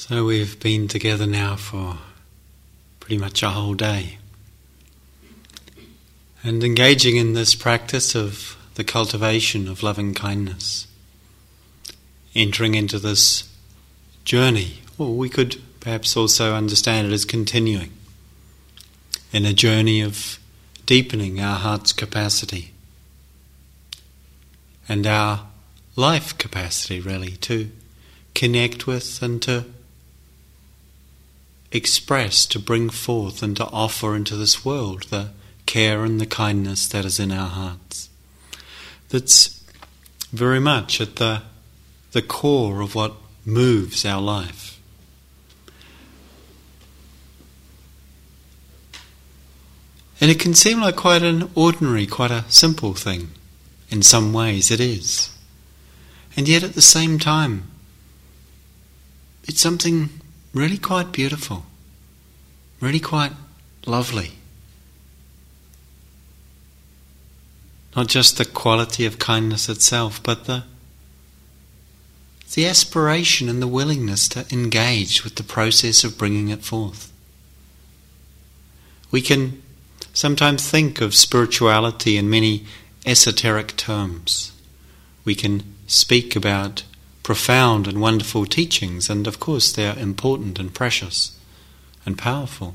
So we've been together now for pretty much a whole day. And engaging in this practice of the cultivation of loving kindness, entering into this journey, or we could perhaps also understand it as continuing. In a journey of deepening our heart's capacity. And our life capacity, really, to connect with and to express, to bring forth and to offer into this world the care and the kindness that is in our hearts. That's very much at the, the core of what moves our life. And it can seem like quite an ordinary, quite a simple thing. In some ways, it is. And yet, at the same time, it's something really quite beautiful, really quite lovely. Not just the quality of kindness itself, but the, the aspiration and the willingness to engage with the process of bringing it forth. We can sometimes think of spirituality in many esoteric terms. We can speak about profound and wonderful teachings, and of course they are important and precious and powerful.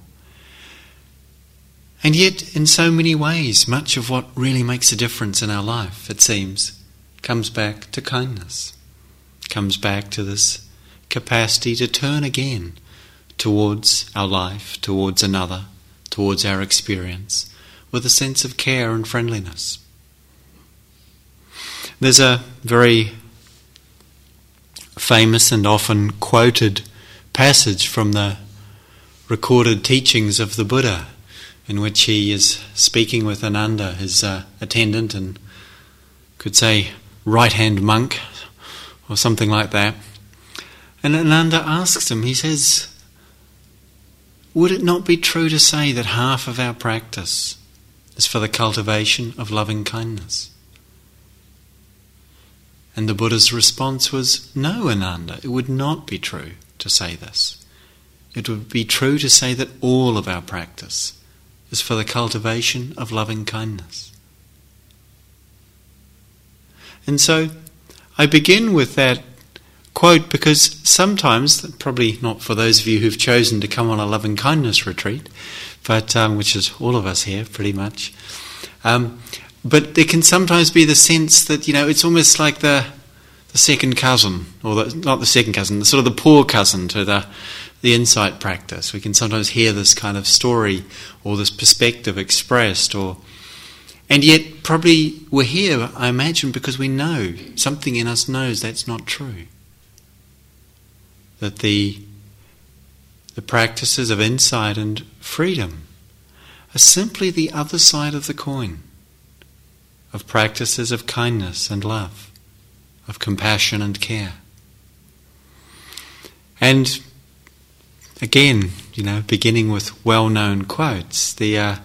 And yet, in so many ways, much of what really makes a difference in our life, it seems, comes back to kindness, comes back to this capacity to turn again towards our life, towards another, towards our experience, with a sense of care and friendliness. There's a very famous and often quoted passage from the recorded teachings of the Buddha, in which he is speaking with Ananda, his uh, attendant, and could say right hand monk or something like that. And Ananda asks him, he says, Would it not be true to say that half of our practice is for the cultivation of loving kindness? And the Buddha's response was, No, Ananda, it would not be true to say this. It would be true to say that all of our practice is for the cultivation of loving kindness. And so I begin with that quote because sometimes, probably not for those of you who've chosen to come on a loving kindness retreat, but um, which is all of us here pretty much, um, but there can sometimes be the sense that you know it's almost like the the second cousin, or the, not the second cousin, the sort of the poor cousin to the the insight practice. We can sometimes hear this kind of story or this perspective expressed, or and yet probably we're here, I imagine, because we know something in us knows that's not true. That the the practices of insight and freedom are simply the other side of the coin of practices of kindness and love, of compassion and care. And again, you know, beginning with well known quotes, the, uh,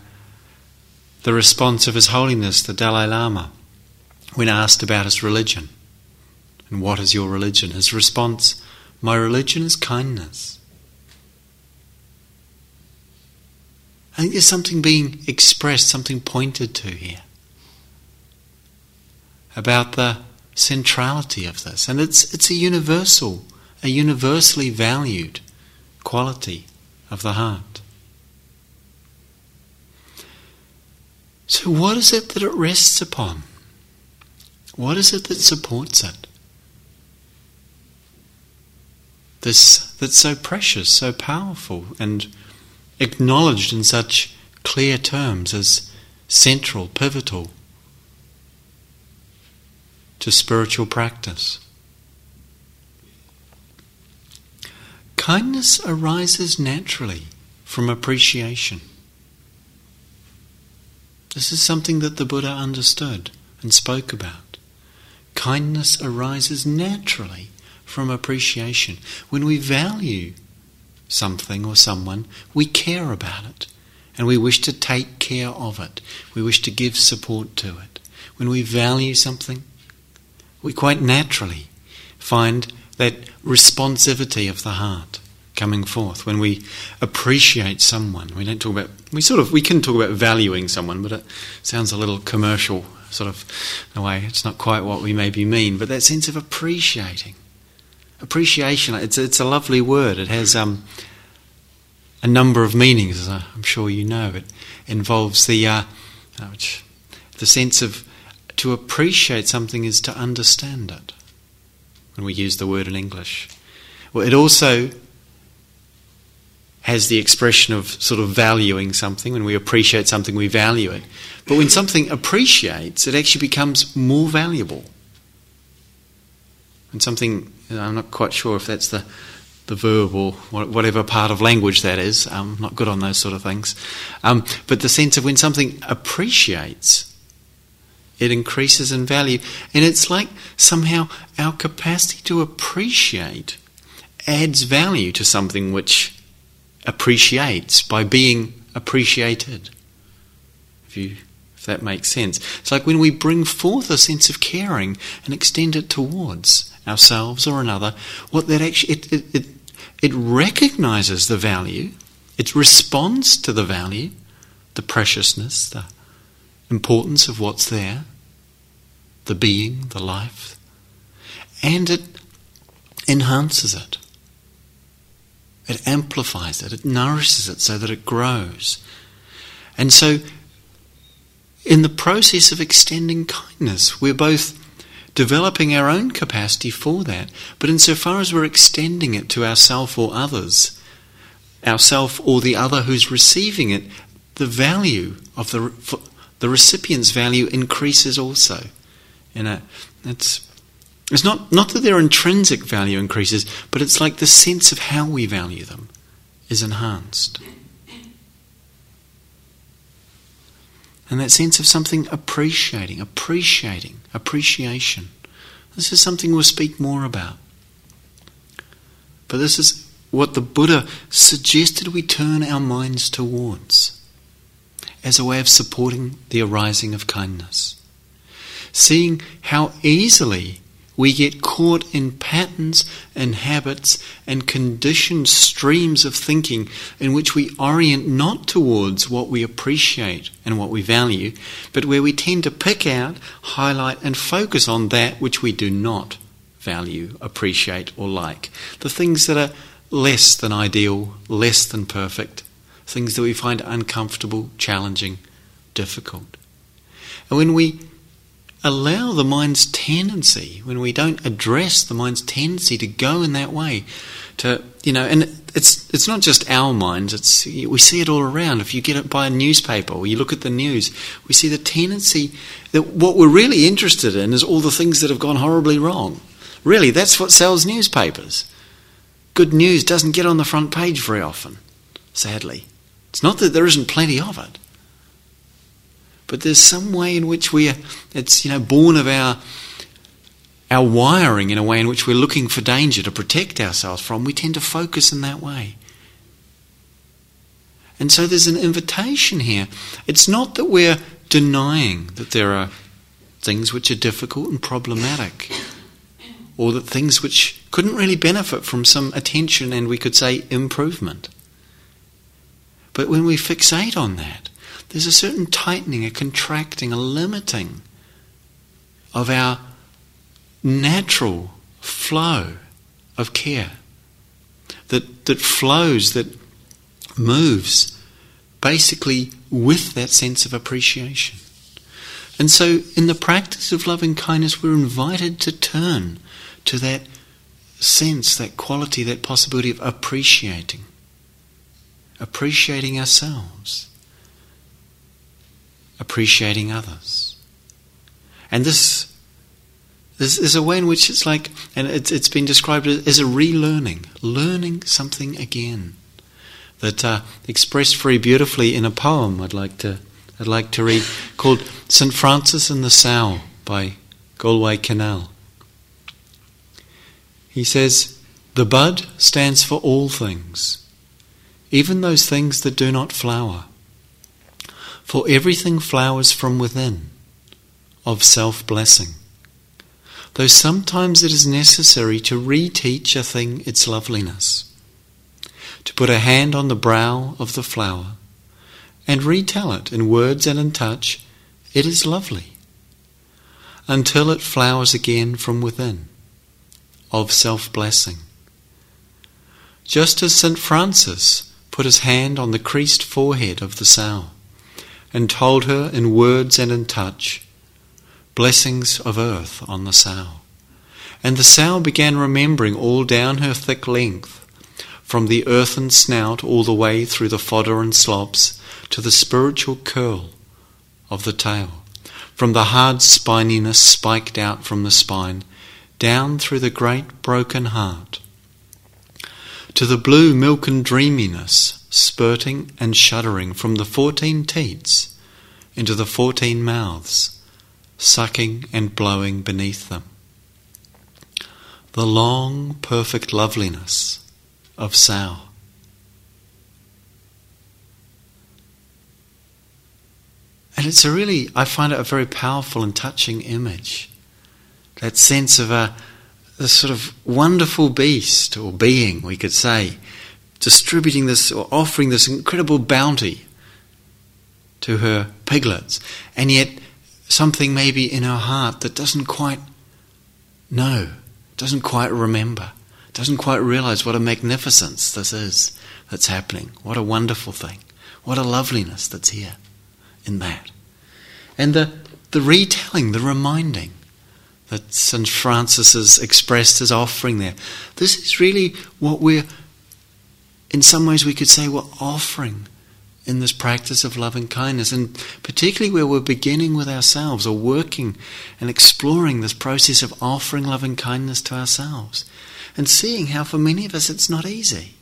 the response of His Holiness the Dalai Lama when asked about his religion. And what is your religion? His response, My religion is kindness. I think there's something being expressed, something pointed to here about the centrality of this. And it's, it's a universal, a universally valued quality of the heart. So, what is it that it rests upon? What is it that supports it? This that's so precious, so powerful, and acknowledged in such clear terms as central, pivotal to spiritual practice. Kindness arises naturally from appreciation. This is something that the Buddha understood and spoke about. Kindness arises naturally from appreciation. When we value something or someone, we care about it and we wish to take care of it. We wish to give support to it. When we value something, we quite naturally find that responsivity of the heart coming forth, when we appreciate someone. We don't talk about, we sort of, we can talk about valuing someone, but it sounds a little commercial, sort of, in a way. It's not quite what we maybe mean, but that sense of appreciating. Appreciation, it's, it's a lovely word. It has um, a number of meanings, as I'm sure you know. It involves the, uh, the sense of to appreciate something is to understand it, when we use the word in English. Well, it also has the expression of sort of valuing something. When we appreciate something, we value it. But when something appreciates, it actually becomes more valuable. And something, I'm not quite sure if that's the, the verb or whatever part of language that is. I'm not good on those sort of things. Um, but the sense of when something appreciates, it increases in value. And it's like somehow our capacity to appreciate adds value to something which appreciates by being appreciated. If you if that makes sense. It's like when we bring forth a sense of caring and extend it towards ourselves or another, what that actually it, it, it, it recognizes the value, it responds to the value, the preciousness, the importance of what's there, the being, the life, and it enhances it. It amplifies it, it nourishes it so that it grows. And so, in the process of extending kindness, we're both developing our own capacity for that, but insofar as we're extending it to ourself or others, ourself or the other who's receiving it, the value of the the recipient's value increases also. You know, it's it's not, not that their intrinsic value increases, but it's like the sense of how we value them is enhanced. And that sense of something appreciating, appreciating, appreciation. This is something we'll speak more about. But this is what the Buddha suggested we turn our minds towards as a way of supporting the arising of kindness. Seeing how easily we get caught in patterns and habits and conditioned streams of thinking in which we orient not towards what we appreciate and what we value, but where we tend to pick out, highlight, and focus on that which we do not value, appreciate, or like. The things that are less than ideal, less than perfect, things that we find uncomfortable, challenging, difficult. And when we allow the mind's tendency, when we don't address the mind's tendency to go in that way, to, you know, and it's, it's not just our minds, it's, we see it all around. If you get it by a newspaper or you look at the news, we see the tendency that what we're really interested in is all the things that have gone horribly wrong. Really, that's what sells newspapers. Good news doesn't get on the front page very often, sadly. It's not that there isn't plenty of it but there's some way in which we are, it's you know born of our our wiring in a way in which we're looking for danger to protect ourselves from. We tend to focus in that way. And so there's an invitation here. It's not that we're denying that there are things which are difficult and problematic, or that things which couldn't really benefit from some attention and we could say improvement. But when we fixate on that, there's a certain tightening, a contracting, a limiting of our natural flow of care that, that flows, that moves basically with that sense of appreciation. And so, in the practice of loving kindness, we're invited to turn to that sense, that quality, that possibility of appreciating, appreciating ourselves, appreciating others. And this, this is a way in which it's like, and it's, it's been described as a relearning, learning something again. That uh, expressed very beautifully in a poem I'd like to, I'd like to read called St. Francis and the Sow by Galway Kinnell. He says, The bud stands for all things, even those things that do not flower. For everything flowers from within, of self blessing. Though sometimes it is necessary to reteach a thing its loveliness. to put a hand on the brow of the flower and retell it in words and in touch, it is lovely, until it flowers again from within, of self blessing. Just as St. Francis put his hand on the creased forehead of the sow and told her in words and in touch, blessings of earth on the sow. And the sow began remembering all down her thick length, from the earthen snout all the way through the fodder and slops to the spiritual curl of the tail, from the hard spininess spiked out from the spine, down through the great broken heart, to the blue milk and dreaminess spurting and shuddering from the fourteen teats into the fourteen mouths sucking and blowing beneath them. The long, perfect loveliness of sow. And it's a really, I find it a very powerful and touching image. That sense of a, a sort of wonderful beast or being, we could say, distributing this or offering this incredible bounty to her piglets. And yet, something maybe in her heart that doesn't quite know, doesn't quite remember, doesn't quite realize what a magnificence this is that's happening. What a wonderful thing. What a loveliness that's here in that. And the, the retelling, the reminding that St. Francis has expressed as offering there. This is really what we're, in some ways, we could say we're offering in this practice of loving kindness, and particularly where we're beginning with ourselves or working and exploring this process of offering loving kindness to ourselves and seeing how for many of us it's not easy.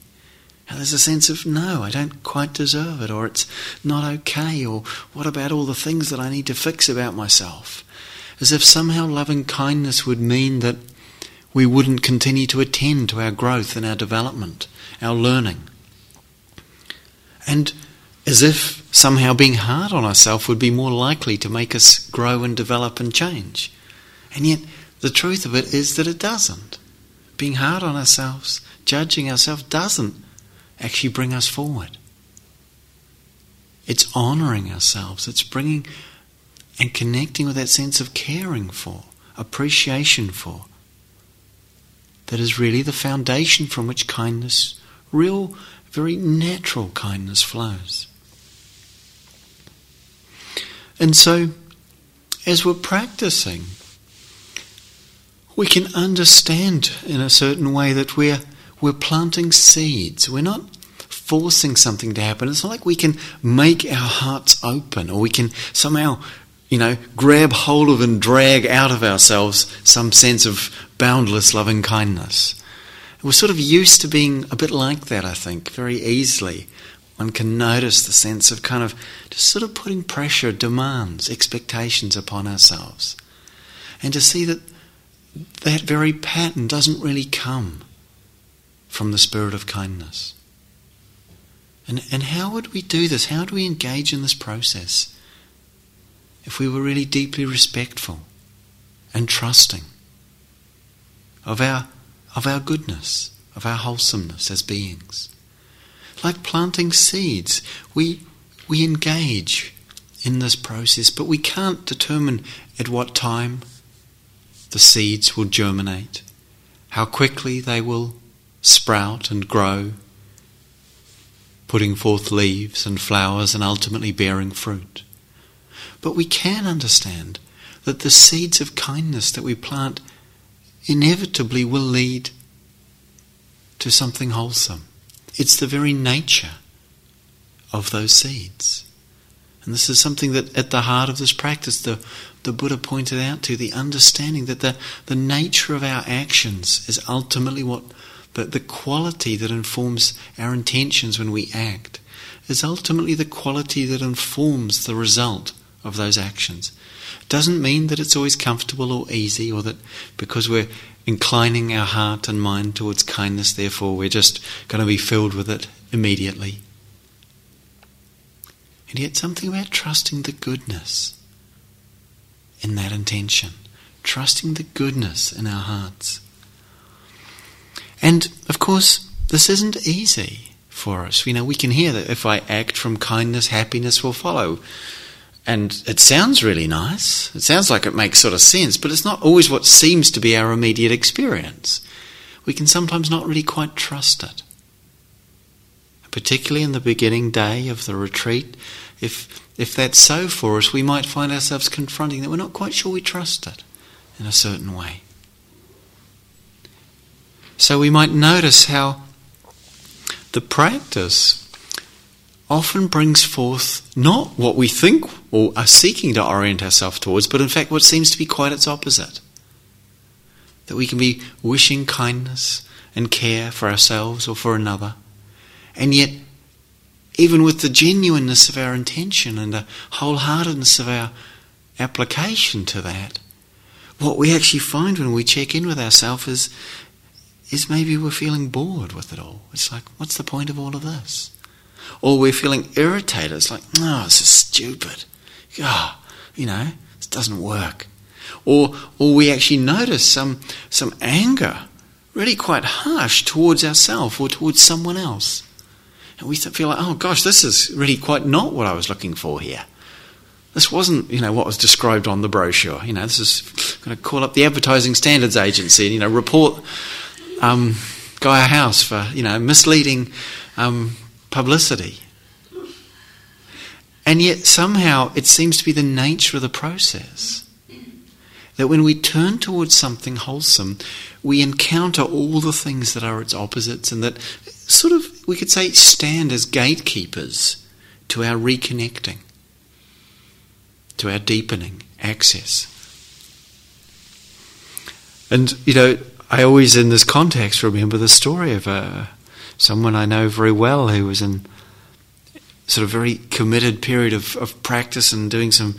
How there's a sense of, no, I don't quite deserve it, or it's not okay, or what about all the things that I need to fix about myself? As if somehow loving kindness would mean that we wouldn't continue to attend to our growth and our development, our learning. And as if somehow being hard on ourselves would be more likely to make us grow and develop and change. And yet, the truth of it is that it doesn't. Being hard on ourselves, judging ourselves, doesn't actually bring us forward. It's honouring ourselves, it's bringing and connecting with that sense of caring for, appreciation for, that is really the foundation from which kindness, real, very natural kindness flows. And so, as we're practicing, we can understand in a certain way that we're, we're planting seeds. We're not forcing something to happen. It's not like we can make our hearts open or we can somehow, you know, grab hold of and drag out of ourselves some sense of boundless loving kindness. We're sort of used to being a bit like that, I think, very easily one can notice the sense of kind of just sort of putting pressure, demands, expectations upon ourselves. And to see that that very pattern doesn't really come from the spirit of kindness. And, and how would we do this? How do we engage in this process? If we were really deeply respectful and trusting of our, of our goodness, of our wholesomeness as beings like planting seeds. We, we engage in this process, but we can't determine at what time the seeds will germinate, how quickly they will sprout and grow, putting forth leaves and flowers and ultimately bearing fruit. But we can understand that the seeds of kindness that we plant inevitably will lead to something wholesome. It's the very nature of those seeds. And this is something that at the heart of this practice, the, the Buddha pointed out to the understanding that the, the nature of our actions is ultimately what the, the quality that informs our intentions when we act, is ultimately the quality that informs the result of those actions. It doesn't mean that it's always comfortable or easy, or that because we're inclining our heart and mind towards kindness, therefore we're just going to be filled with it immediately. And yet, something about trusting the goodness in that intention, trusting the goodness in our hearts. And of course, this isn't easy for us. You know, we can hear that if I act from kindness, happiness will follow. And it sounds really nice. It sounds like it makes sort of sense, but it's not always what seems to be our immediate experience. We can sometimes not really quite trust it. Particularly in the beginning day of the retreat, if if that's so for us, we might find ourselves confronting that we're not quite sure we trust it in a certain way. So we might notice how the practice often brings forth not what we think or are seeking to orient ourselves towards, but in fact what seems to be quite its opposite. That we can be wishing kindness and care for ourselves or for another, and yet, even with the genuineness of our intention and the wholeheartedness of our application to that, what we actually find when we check in with ourselves is, is maybe we're feeling bored with it all. It's like, what's the point of all of this? Or we're feeling irritated. It's like, no, oh, this is stupid. Oh, you know, this doesn't work. Or, or we actually notice some, some anger, really quite harsh towards ourselves or towards someone else. And we feel like, oh gosh, this is really quite not what I was looking for here. This wasn't, you know, what was described on the brochure. You know, this is going to call up the Advertising Standards Agency and, you know, report um, Gaia House for, you know, misleading um, publicity. And yet, somehow, it seems to be the nature of the process that when we turn towards something wholesome, we encounter all the things that are its opposites and that sort of, we could say, stand as gatekeepers to our reconnecting, to our deepening access. And, you know, I always, in this context, remember the story of a someone I know very well who was in sort of very committed period of, of practice and doing some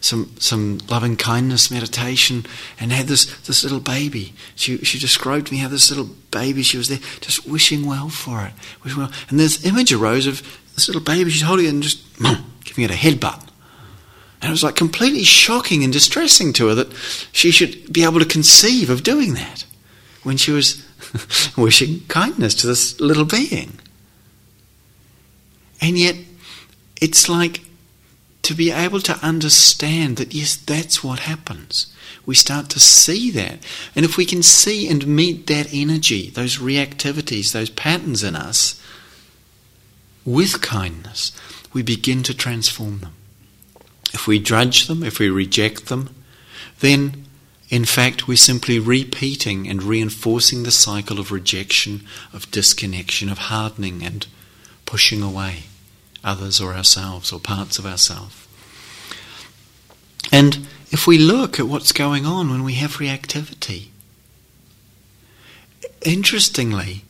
some some loving kindness meditation and had this this little baby. She she described to me how this little baby she was there just wishing well for it. Wishing well. And this image arose of this little baby she's holding it and just giving it a headbutt. And it was like completely shocking and distressing to her that she should be able to conceive of doing that when she was wishing kindness to this little being. And yet, it's like to be able to understand that, yes, that's what happens. We start to see that. And if we can see and meet that energy, those reactivities, those patterns in us, with kindness, we begin to transform them. If we drudge them, if we reject them, then in fact, we're simply repeating and reinforcing the cycle of rejection, of disconnection, of hardening and pushing away others or ourselves or parts of ourselves. And if we look at what's going on when we have reactivity, interestingly,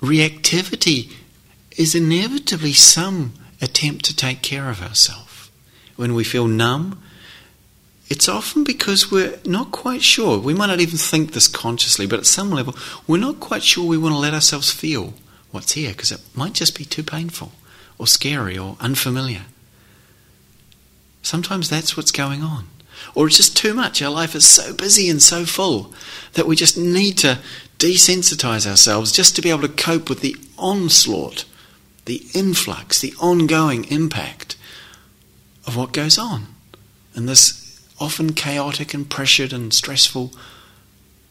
reactivity is inevitably some attempt to take care of ourselves. When we feel numb, it's often because we're not quite sure. We might not even think this consciously, but at some level, we're not quite sure we want to let ourselves feel what's here because it might just be too painful or scary or unfamiliar. Sometimes that's what's going on. Or it's just too much. Our life is so busy and so full that we just need to desensitize ourselves just to be able to cope with the onslaught, the influx, the ongoing impact of what goes on. And this often chaotic and pressured and stressful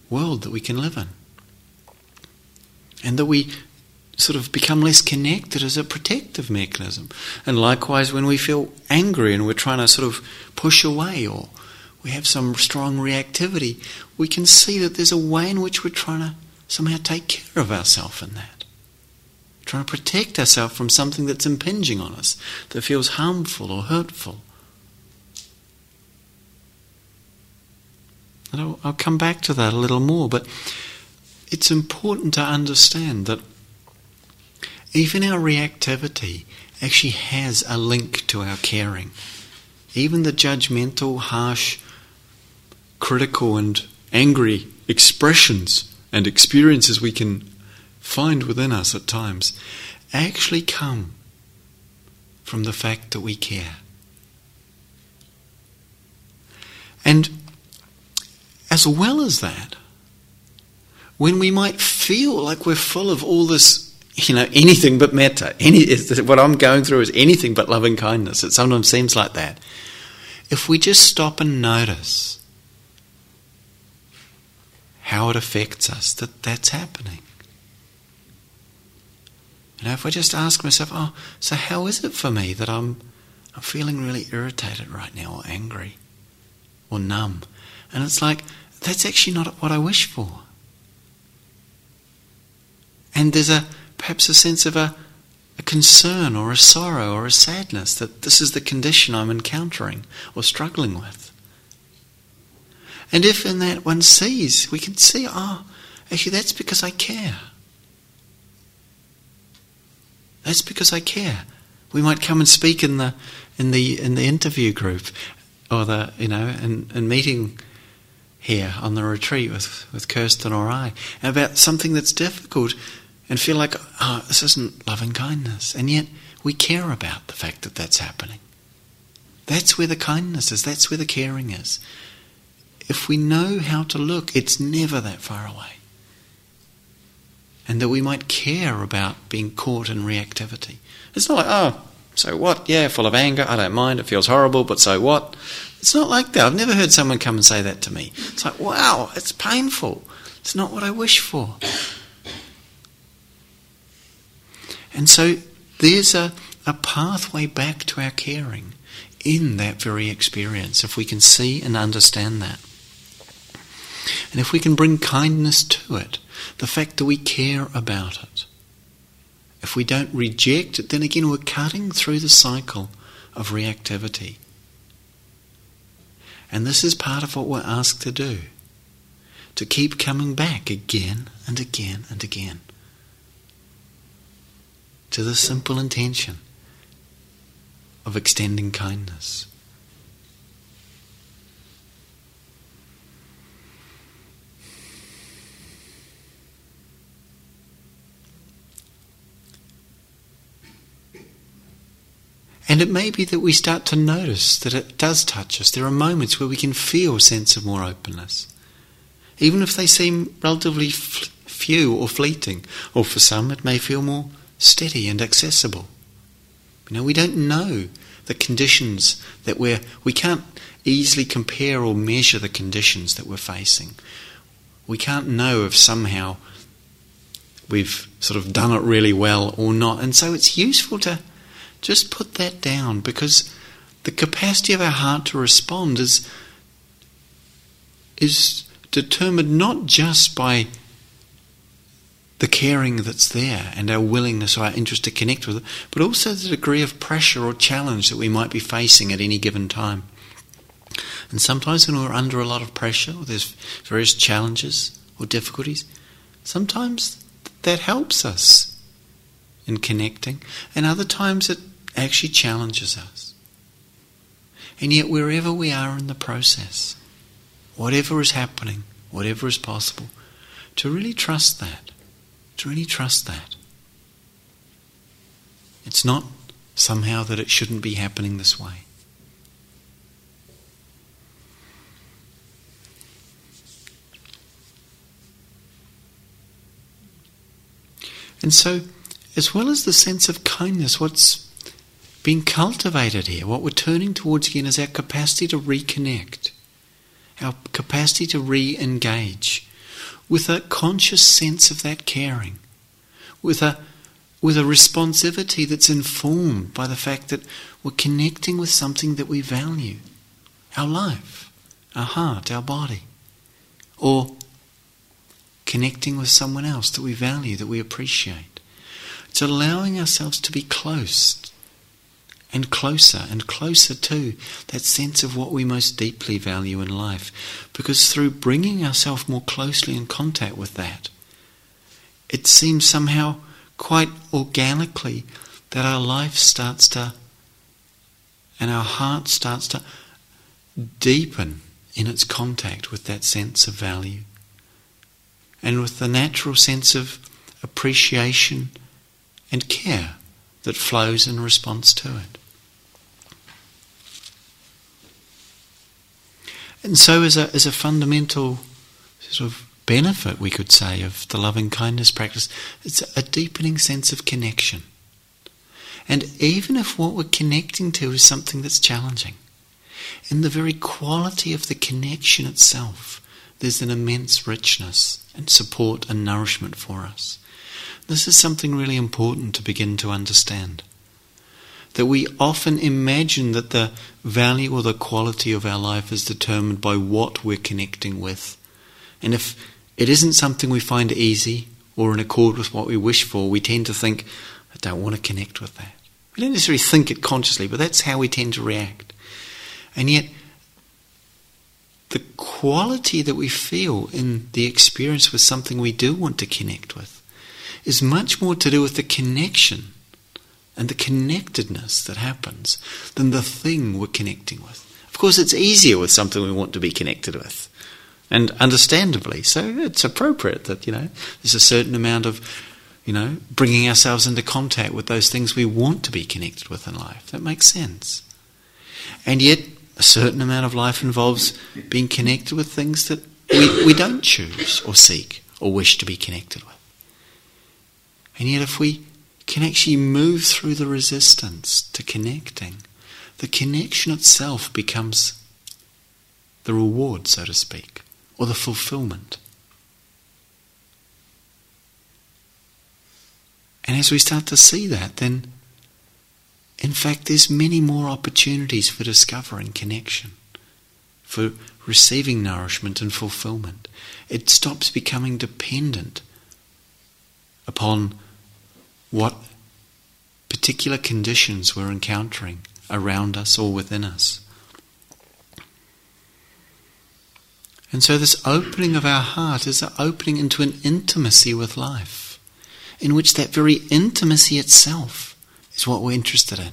world that we can live in. And that we sort of become less connected as a protective mechanism. And likewise, when we feel angry and we're trying to sort of push away or we have some strong reactivity, we can see that there's a way in which we're trying to somehow take care of ourselves in that. trying to protect ourselves from something that's impinging on us, that feels harmful or hurtful. And I'll, I'll come back to that a little more, but it's important to understand that even our reactivity actually has a link to our caring. Even the judgmental, harsh, critical, and angry expressions and experiences we can find within us at times actually come from the fact that we care. And as well as that, when we might feel like we're full of all this you know, anything but metta. Any, what I'm going through is anything but loving kindness. It sometimes seems like that. If we just stop and notice how it affects us that that's happening. You know, if I just ask myself, oh, so how is it for me that I'm, I'm feeling really irritated right now, or angry, or numb? And it's like, that's actually not what I wish for. And there's a perhaps a sense of a, a concern or a sorrow or a sadness that this is the condition I'm encountering or struggling with. And if in that one sees, we can see, oh, actually that's because I care. That's because I care. We might come and speak in the in the in the interview group or the you know and, and meeting here on the retreat with, with Kirsten or I about something that's difficult and feel like, oh, this isn't loving kindness. And yet we care about the fact that that's happening. That's where the kindness is, that's where the caring is. If we know how to look, it's never that far away. And that we might care about being caught in reactivity. It's not like, oh, so what? Yeah, full of anger, I don't mind, it feels horrible, but so what? It's not like that. I've never heard someone come and say that to me. It's like, wow, it's painful. It's not what I wish for. And so there's a, a pathway back to our caring in that very experience, if we can see and understand that. And if we can bring kindness to it, the fact that we care about it. If we don't reject it, then again we're cutting through the cycle of reactivity. And this is part of what we're asked to do to keep coming back again and again and again to the simple intention of extending kindness. And it may be that we start to notice that it does touch us. There are moments where we can feel a sense of more openness. Even if they seem relatively few or fleeting, or for some it may feel more steady and accessible. You know, we don't know the conditions that we're, we can't easily compare or measure the conditions that we're facing. We can't know if somehow we've sort of done it really well or not. And so it's useful to just put that down because the capacity of our heart to respond is, is determined not just by the caring that's there and our willingness or our interest to connect with it, but also the degree of pressure or challenge that we might be facing at any given time. And sometimes when we're under a lot of pressure, or there's various challenges or difficulties, sometimes that helps us in connecting, and other times it actually challenges us. And yet, wherever we are in the process, whatever is happening, whatever is possible, to really trust that to really trust that. It's not somehow that it shouldn't be happening this way. And so, as well as the sense of kindness, what's being cultivated here, what we're turning towards again is our capacity to reconnect, our capacity to re engage with a conscious sense of that caring, with a with a responsivity that's informed by the fact that we're connecting with something that we value our life, our heart, our body, or connecting with someone else that we value, that we appreciate. It's allowing ourselves to be close and closer and closer to that sense of what we most deeply value in life. Because through bringing ourselves more closely in contact with that, it seems somehow quite organically that our life starts to and our heart starts to deepen in its contact with that sense of value and with the natural sense of appreciation and care that flows in response to it. And so, as a, as a fundamental sort of benefit, we could say, of the loving kindness practice. It's a deepening sense of connection. And even if what we're connecting to is something that's challenging, in the very quality of the connection itself, there's an immense richness and support and nourishment for us. This is something really important to begin to understand. That we often imagine that the value or the quality of our life is determined by what we're connecting with. And if it isn't something we find easy or in accord with what we wish for, we tend to think, I don't want to connect with that. We don't necessarily think it consciously, but that's how we tend to react. And yet, the quality that we feel in the experience with something we do want to connect with is much more to do with the connection and the connectedness that happens than the thing we're connecting with. Of course, it's easier with something we want to be connected with. And understandably, so it's appropriate that, you know, there's a certain amount of, you know, bringing ourselves into contact with those things we want to be connected with in life. That makes sense. And yet, a certain amount of life involves being connected with things that we, we don't choose or seek or wish to be connected with. And yet, if we can actually move through the resistance to connecting, the connection itself becomes the reward, so to speak, or the fulfillment. And as we start to see that, then in fact there's many more opportunities for discovering connection, for receiving nourishment and fulfillment. It stops becoming dependent upon what particular conditions we're encountering around us or within us. And so, this opening of our heart is an opening into an intimacy with life, in which that very intimacy itself is what we're interested in.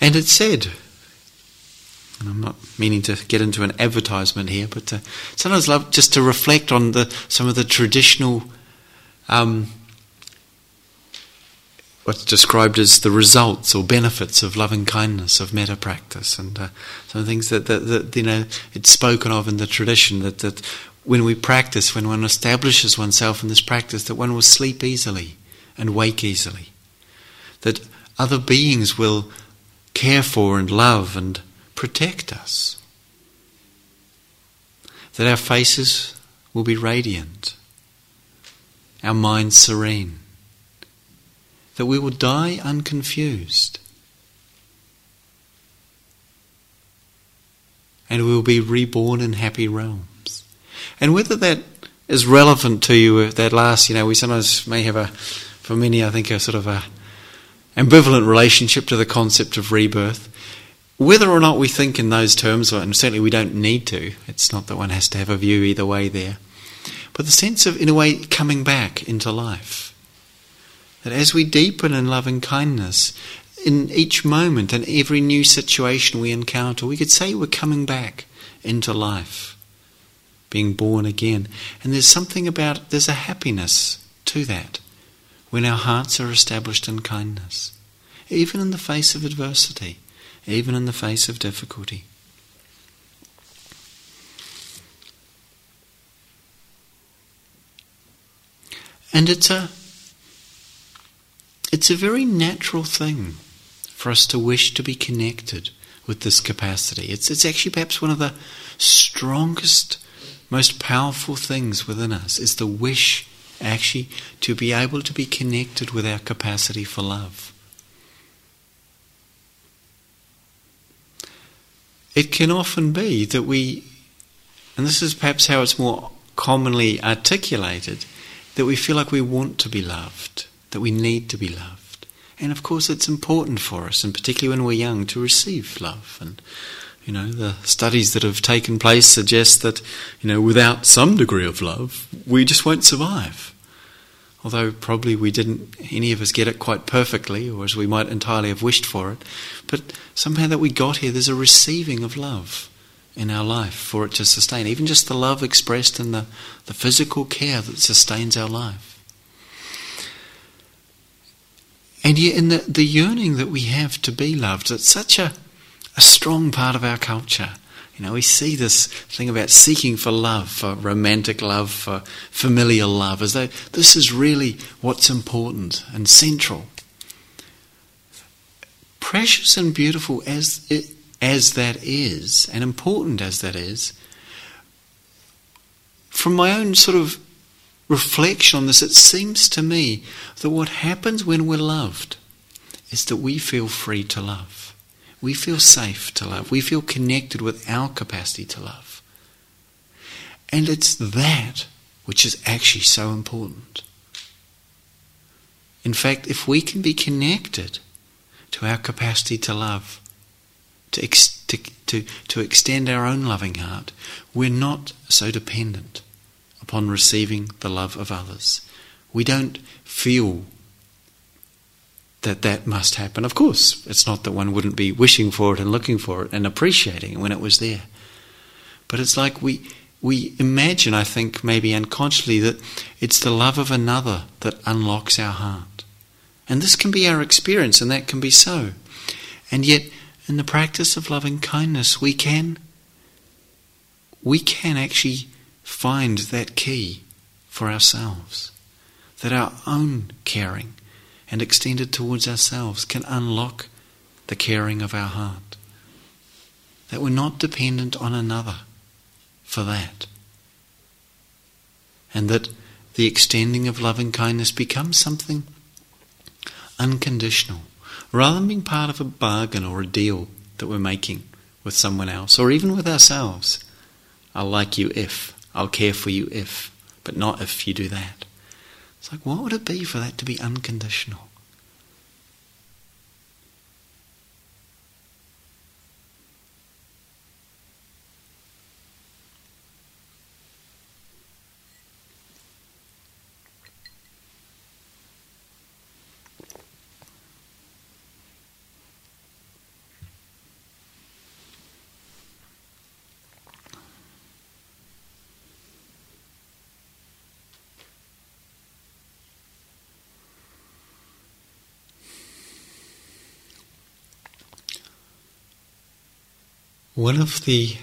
And it said, and I'm not meaning to get into an advertisement here, but uh, sometimes love just to reflect on the some of the traditional, um, what's described as the results or benefits of loving kindness of metta practice, and uh, some things that, that, that you know it's spoken of in the tradition that that when we practice, when one establishes oneself in this practice, that one will sleep easily and wake easily, that other beings will care for and love and protect us. That our faces will be radiant, our minds serene, that we will die unconfused, and we will be reborn in happy realms. And whether that is relevant to you, uh, that last, you know, we sometimes may have a, for many, I think, a sort of a ambivalent relationship to the concept of rebirth. Whether or not we think in those terms, and certainly we don't need to, it's not that one has to have a view either way there, but the sense of, in a way, coming back into life. That as we deepen in loving kindness, in each moment and every new situation we encounter, we could say we're coming back into life, being born again. And there's something about, there's a happiness to that when our hearts are established in kindness, even in the face of adversity even in the face of difficulty. And it's a it's a very natural thing for us to wish to be connected with this capacity. It's it's actually perhaps one of the strongest, most powerful things within us is the wish actually to be able to be connected with our capacity for love. It can often be that we, and this is perhaps how it's more commonly articulated, that we feel like we want to be loved, that we need to be loved. And of course, it's important for us, and particularly when we're young, to receive love. And, you know, the studies that have taken place suggest that, you know, without some degree of love, we just won't survive although probably we didn't, any of us get it quite perfectly, or as we might entirely have wished for it. But somehow that we got here, there's a receiving of love in our life for it to sustain, even just the love expressed in the, the physical care that sustains our life. And yet, in the, the yearning that we have to be loved, it's such a, a strong part of our culture. You know, we see this thing about seeking for love, for romantic love, for familial love, as though this is really what's important and central. Precious and beautiful as it, as that is, and important as that is, from my own sort of reflection on this, it seems to me that what happens when we're loved is that we feel free to love. We feel safe to love. We feel connected with our capacity to love. And it's that which is actually so important. In fact, if we can be connected to our capacity to love, to, ex- to, to, to extend our own loving heart, we're not so dependent upon receiving the love of others. We don't feel that that must happen. Of course, it's not that one wouldn't be wishing for it and looking for it and appreciating it when it was there. But it's like we we imagine, I think, maybe unconsciously, that it's the love of another that unlocks our heart. And this can be our experience, and that can be so. And yet, in the practice of loving kindness, we can we can actually find that key for ourselves. That our own caring and extended towards ourselves can unlock the caring of our heart. That we're not dependent on another for that. And that the extending of loving kindness becomes something unconditional, rather than being part of a bargain or a deal that we're making with someone else or even with ourselves. I'll like you if, I'll care for you if, but not if you do that. It's like, what would it be for that to be unconditional? One of the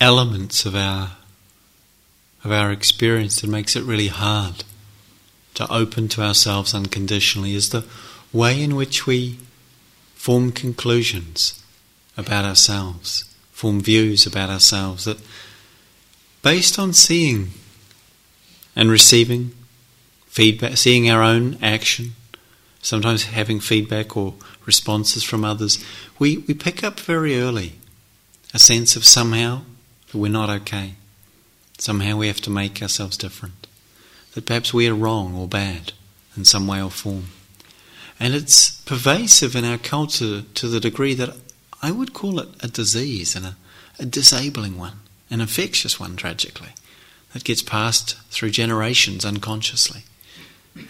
elements of our of our experience that makes it really hard to open to ourselves unconditionally is the way in which we form conclusions about ourselves, form views about ourselves that based on seeing and receiving feedback, seeing our own action, sometimes having feedback or responses from others, we, we pick up very early a sense of somehow that we're not okay. Somehow we have to make ourselves different. That perhaps we are wrong or bad in some way or form. And it's pervasive in our culture to the degree that I would call it a disease and a, a disabling one, an infectious one, tragically, that gets passed through generations unconsciously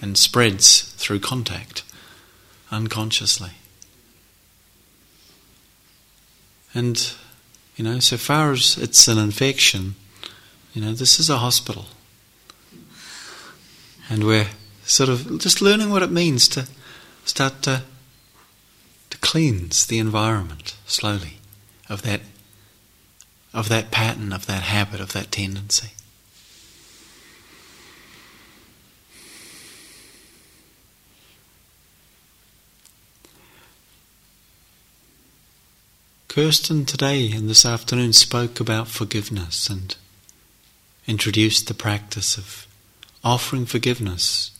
and spreads through contact unconsciously. And, you know, so far as it's an infection, you know, this is a hospital. And we're sort of just learning what it means to start to, to cleanse the environment slowly of that, of that pattern, of that habit, of that tendency. Kirsten today and this afternoon spoke about forgiveness and introduced the practice of offering forgiveness,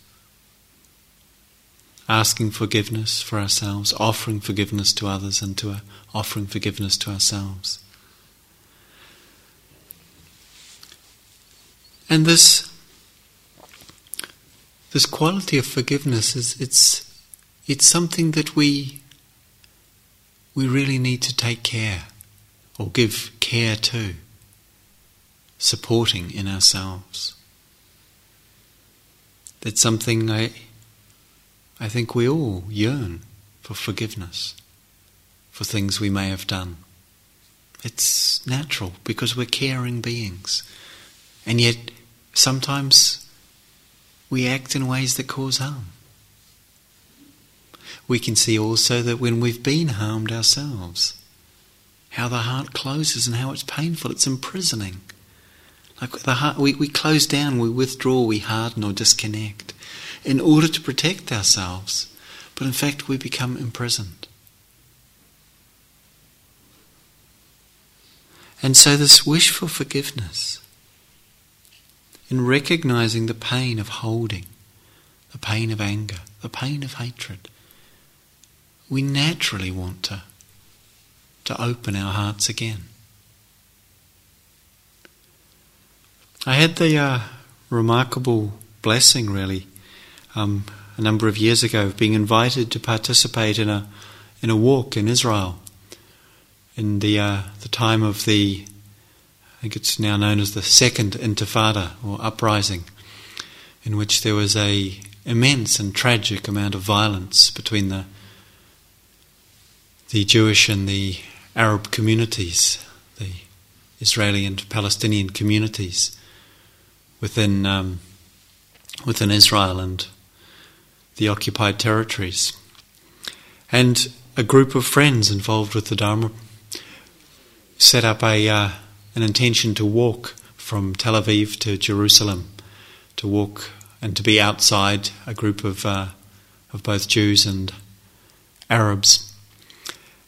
asking forgiveness for ourselves, offering forgiveness to others, and to offering forgiveness to ourselves. And this this quality of forgiveness is it's it's something that we we really need to take care or give care to, supporting in ourselves. That's something I, I think we all yearn for forgiveness for things we may have done. It's natural because we're caring beings. And yet, sometimes we act in ways that cause harm. We can see also that when we've been harmed ourselves, how the heart closes and how it's painful, it's imprisoning. Like the heart, we, we close down, we withdraw, we harden or disconnect in order to protect ourselves. But in fact, we become imprisoned. And so, this wish for forgiveness, in recognizing the pain of holding, the pain of anger, the pain of hatred, we naturally want to, to open our hearts again. I had the uh, remarkable blessing, really, um, a number of years ago, of being invited to participate in a in a walk in Israel in the uh, the time of the I think it's now known as the Second Intifada or uprising, in which there was a immense and tragic amount of violence between the the Jewish and the Arab communities, the Israeli and Palestinian communities within um, within Israel and the occupied territories, and a group of friends involved with the Dharma set up a uh, an intention to walk from Tel Aviv to Jerusalem, to walk and to be outside a group of uh, of both Jews and Arabs,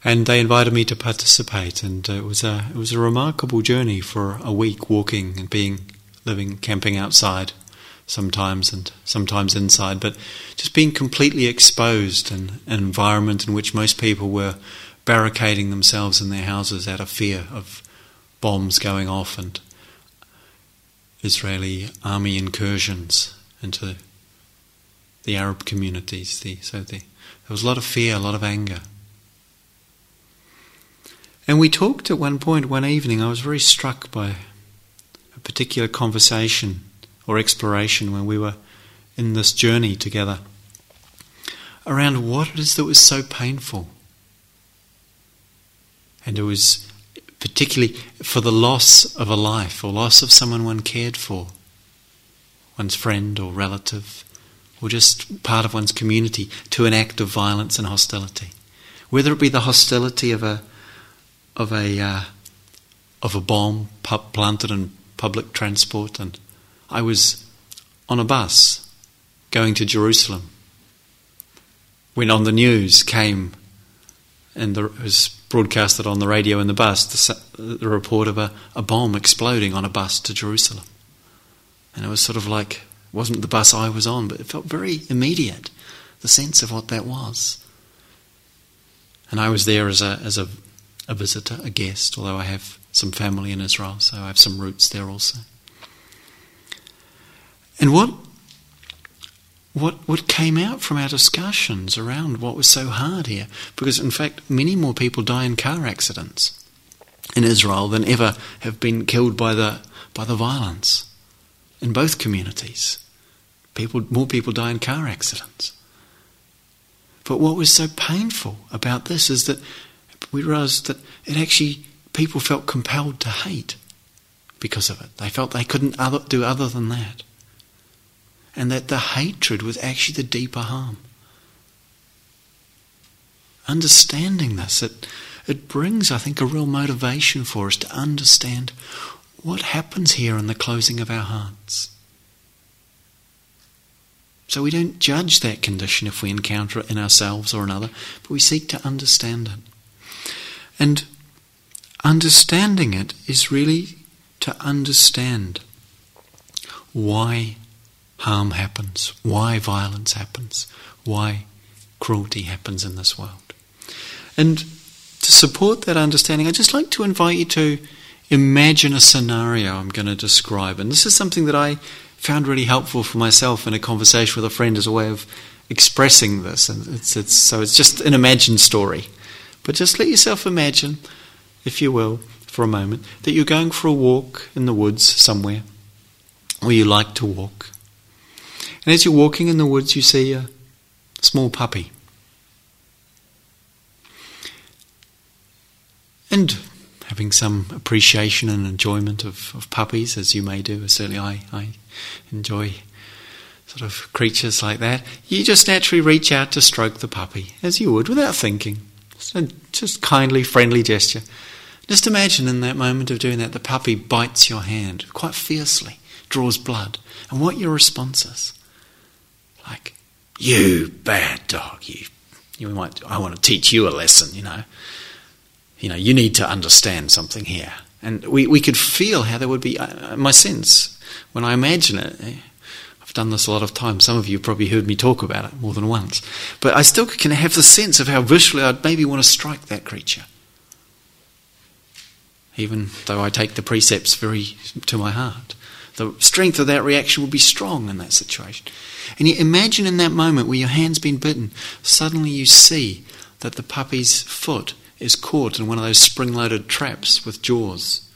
and they invited me to participate, and uh, it was a it was a remarkable journey for a week walking and being living camping outside sometimes and sometimes inside, but just being completely exposed in an environment in which most people were barricading themselves in their houses out of fear of bombs going off and Israeli army incursions into the Arab communities. The, so the, there was a lot of fear, a lot of anger. And we talked at one point one evening, I was very struck by a particular conversation or exploration when we were in this journey together around what it is that was so painful and it was particularly for the loss of a life or loss of someone one cared for, one's friend or relative, or just part of one's community, to an act of violence and hostility. Whether it be the hostility of a of a uh, of a bomb planted in public transport, and I was on a bus going to Jerusalem when on the news came and there was broadcasted on the radio in the bus the, the report of a, a bomb exploding on a bus to Jerusalem. And it was sort of like, wasn't the bus I was on, but it felt very immediate, the sense of what that was. And I was there as a, as a, a visitor, a guest, although I have some family in Israel, so I have some roots there also. And what what, what came out from our discussions around what was so hard here. Because, in fact, many more people die in car accidents in Israel than ever have been killed by the, by the violence in both communities. People, more people die in car accidents. But what was so painful about this is that we realized that it actually, people felt compelled to hate because of it. They felt they couldn't other, do other than that and that the hatred was actually the deeper harm. Understanding this, it, it brings, I think, a real motivation for us to understand what happens here in the closing of our hearts. So we don't judge that condition if we encounter it in ourselves or another, but we seek to understand it. And understanding it is really to understand why harm happens, why violence happens, why cruelty happens in this world. And to support that understanding, I'd just like to invite you to imagine a scenario I'm going to describe. And this is something that I found really helpful for myself in a conversation with a friend as a way of expressing this. And it's, it's, so it's just an imagined story. But just let yourself imagine, if you will, for a moment, that you're going for a walk in the woods somewhere where you like to walk. And as you're walking in the woods, you see a small puppy. And having some appreciation and enjoyment of, of puppies, as you may do, certainly I, I enjoy sort of creatures like that, you just naturally reach out to stroke the puppy, as you would without thinking. So just kindly, friendly gesture. Just imagine in that moment of doing that, the puppy bites your hand quite fiercely, draws blood, and what your response is. Like, you bad dog, you, you might, I want to teach you a lesson, you know. You know, you need to understand something here. And we, we could feel how there would be, uh, my sense, when I imagine it, done this a lot of times. Some of you probably heard me talk about it more than once. But I still can have the sense of how visually I'd maybe want to strike that creature. Even though I take the precepts very to my heart. The strength of that reaction would be strong in that situation. And you imagine in that moment where your hand's been bitten, suddenly you see that the puppy's foot is caught in one of those spring loaded traps with jaws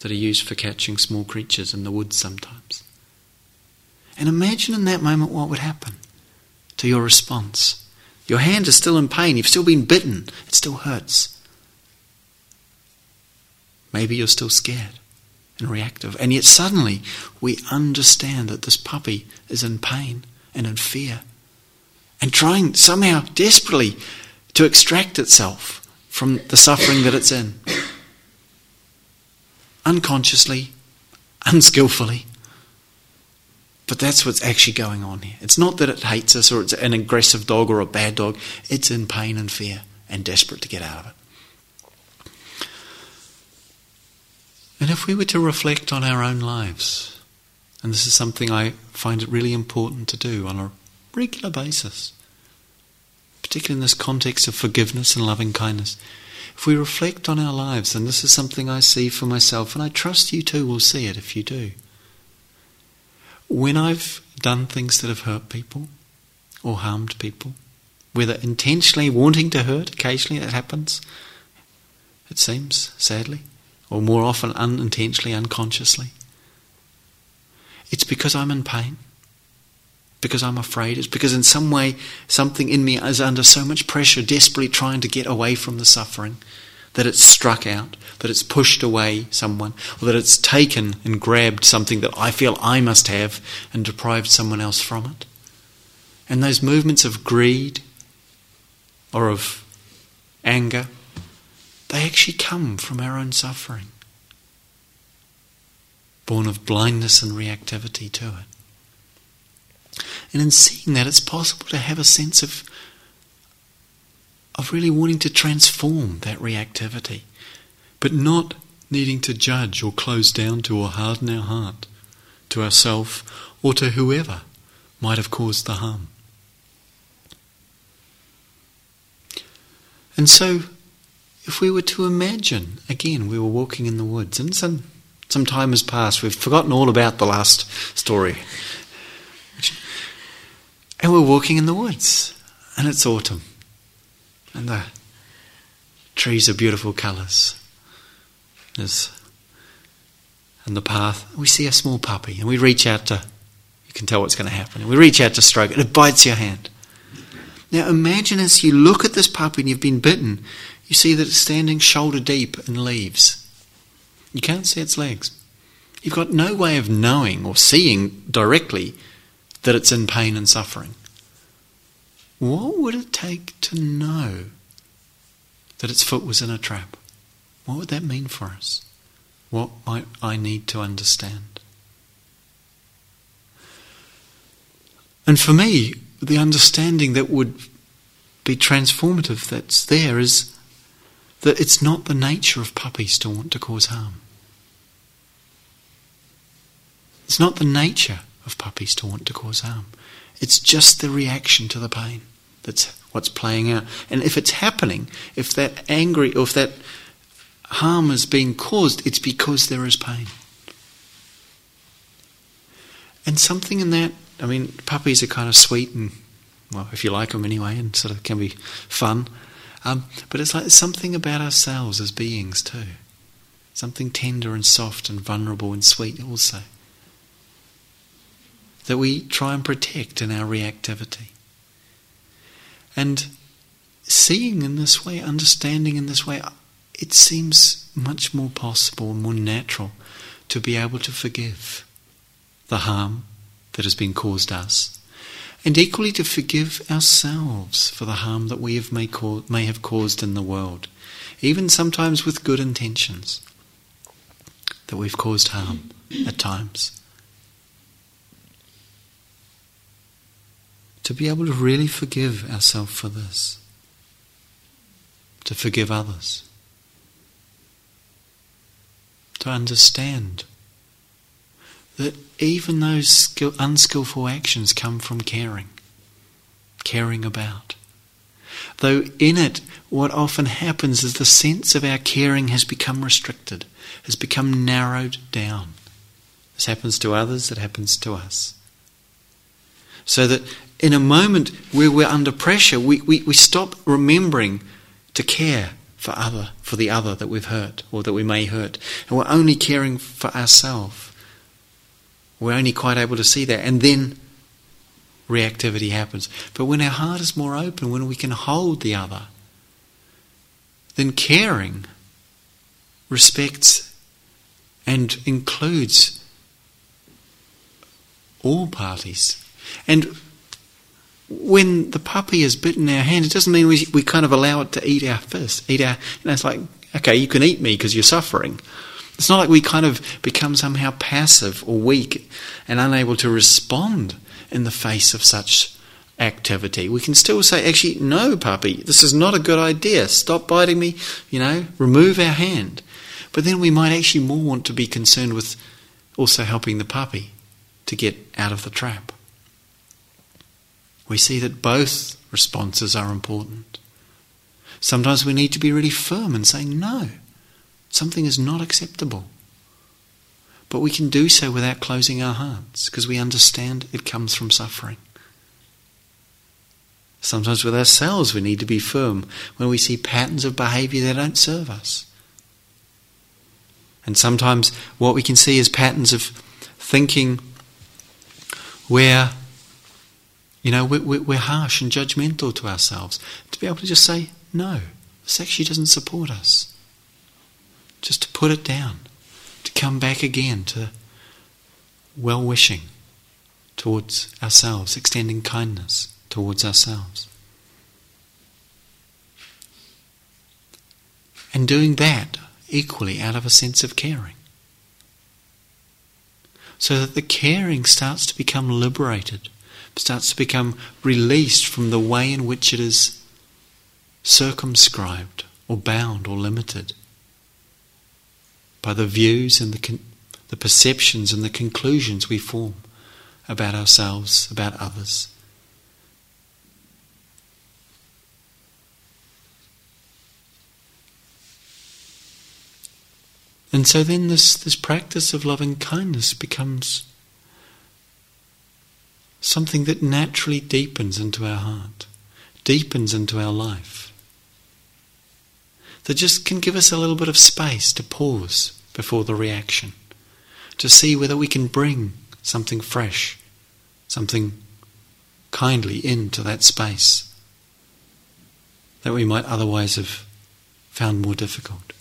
that are used for catching small creatures in the woods sometimes. And imagine in that moment what would happen to your response. Your hand is still in pain, you've still been bitten, it still hurts. Maybe you're still scared and reactive. And yet suddenly we understand that this puppy is in pain and in fear and trying somehow desperately to extract itself from the suffering that it's in. Unconsciously, unskillfully. But that's what's actually going on here. It's not that it hates us or it's an aggressive dog or a bad dog. It's in pain and fear and desperate to get out of it. And if we were to reflect on our own lives, and this is something I find it really important to do on a regular basis, particularly in this context of forgiveness and loving kindness, if we reflect on our lives, and this is something I see for myself, and I trust you too will see it if you do. When I've done things that have hurt people or harmed people, whether intentionally wanting to hurt, occasionally that happens, it seems, sadly, or more often unintentionally, unconsciously, it's because I'm in pain because I'm afraid. It's because in some way something in me is under so much pressure, desperately trying to get away from the suffering, that it's struck out, that it's pushed away someone, or that it's taken and grabbed something that I feel I must have and deprived someone else from it. And those movements of greed or of anger, they actually come from our own suffering, born of blindness and reactivity to it. And in seeing that, it's possible to have a sense of, of really wanting to transform that reactivity, but not needing to judge or close down to or harden our heart to ourself or to whoever might have caused the harm. And so, if we were to imagine, again, we were walking in the woods, and some, some time has passed, we've forgotten all about the last story. And we're walking in the woods, and it's autumn, and the trees are beautiful colours. There's, and the path, we see a small puppy, and we reach out to, you can tell what's going to happen, and we reach out to stroke it, it bites your hand. Now imagine as you look at this puppy and you've been bitten, you see that it's standing shoulder deep in leaves. You can't see its legs. You've got no way of knowing or seeing directly that it's in pain and suffering. What would it take to know that its foot was in a trap? What would that mean for us? What might I need to understand? And for me, the understanding that would be transformative that's there is that it's not the nature of puppies to want to cause harm. It's not the nature of puppies to want to cause harm. It's just the reaction to the pain that's what's playing out. And if it's happening, if that angry, or if that harm is being caused, it's because there is pain. And something in that, I mean, puppies are kind of sweet and, well, if you like them anyway, and sort of can be fun. Um, but it's like something about ourselves as beings too. Something tender and soft and vulnerable and sweet also that we try and protect in our reactivity. And seeing in this way, understanding in this way, it seems much more possible more natural to be able to forgive the harm that has been caused us, and equally to forgive ourselves for the harm that we have may, ca- may have caused in the world, even sometimes with good intentions, that we've caused harm at times. To be able to really forgive ourselves for this, to forgive others, to understand that even those skill, unskillful actions come from caring, caring about. Though in it, what often happens is the sense of our caring has become restricted, has become narrowed down. This happens to others, it happens to us. So that in a moment where we're under pressure, we, we, we stop remembering to care for other, for the other that we've hurt or that we may hurt. And we're only caring for ourselves. We're only quite able to see that. And then reactivity happens. But when our heart is more open, when we can hold the other, then caring respects and includes all parties. And when the puppy is bitten our hand, it doesn't mean we, we kind of allow it to eat our fist, eat our. You know, it's like, okay, you can eat me because you're suffering. It's not like we kind of become somehow passive or weak and unable to respond in the face of such activity. We can still say, actually, no, puppy, this is not a good idea. Stop biting me, you know, remove our hand. But then we might actually more want to be concerned with also helping the puppy to get out of the trap. We see that both responses are important. Sometimes we need to be really firm and say, no, something is not acceptable. But we can do so without closing our hearts because we understand it comes from suffering. Sometimes with ourselves we need to be firm when we see patterns of behavior that don't serve us. And sometimes what we can see is patterns of thinking where, you know, we're, harsh and judgmental to ourselves. To be able to just say, no, this actually doesn't support us. Just to put it down, to come back again to well wishing towards ourselves, extending kindness towards ourselves. And doing that equally out of a sense of caring. So that the caring starts to become liberated, starts to become released from the way in which it is circumscribed or bound or limited by the views and the, con- the perceptions and the conclusions we form about ourselves, about others. And so then this, this practice of loving kindness becomes something that naturally deepens into our heart, deepens into our life. That just can give us a little bit of space to pause before the reaction, to see whether we can bring something fresh, something kindly into that space that we might otherwise have found more difficult.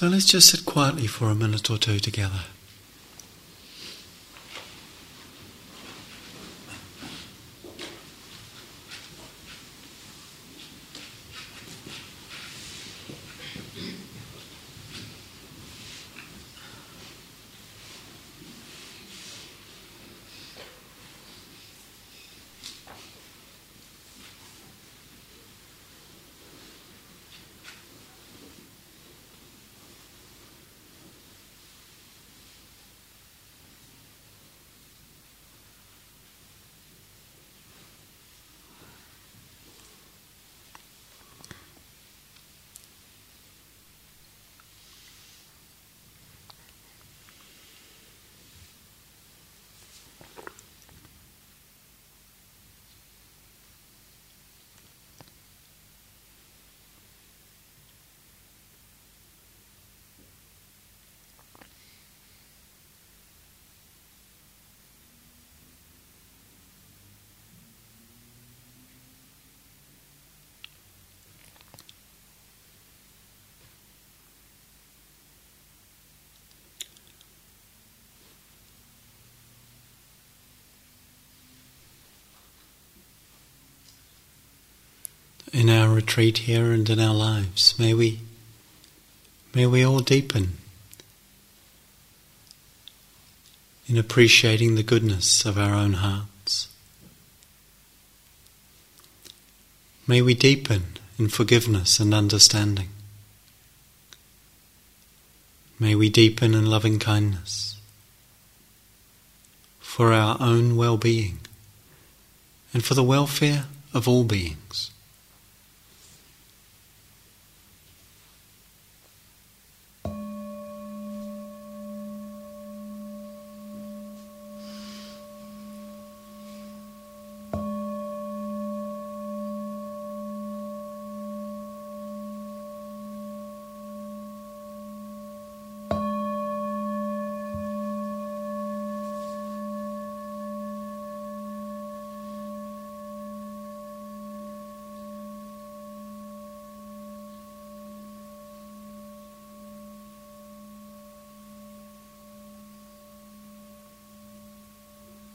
So let's just sit quietly for a minute or two together. In our retreat here and in our lives. May we, may we all deepen in appreciating the goodness of our own hearts. May we deepen in forgiveness and understanding. May we deepen in loving kindness for our own well being and for the welfare of all beings.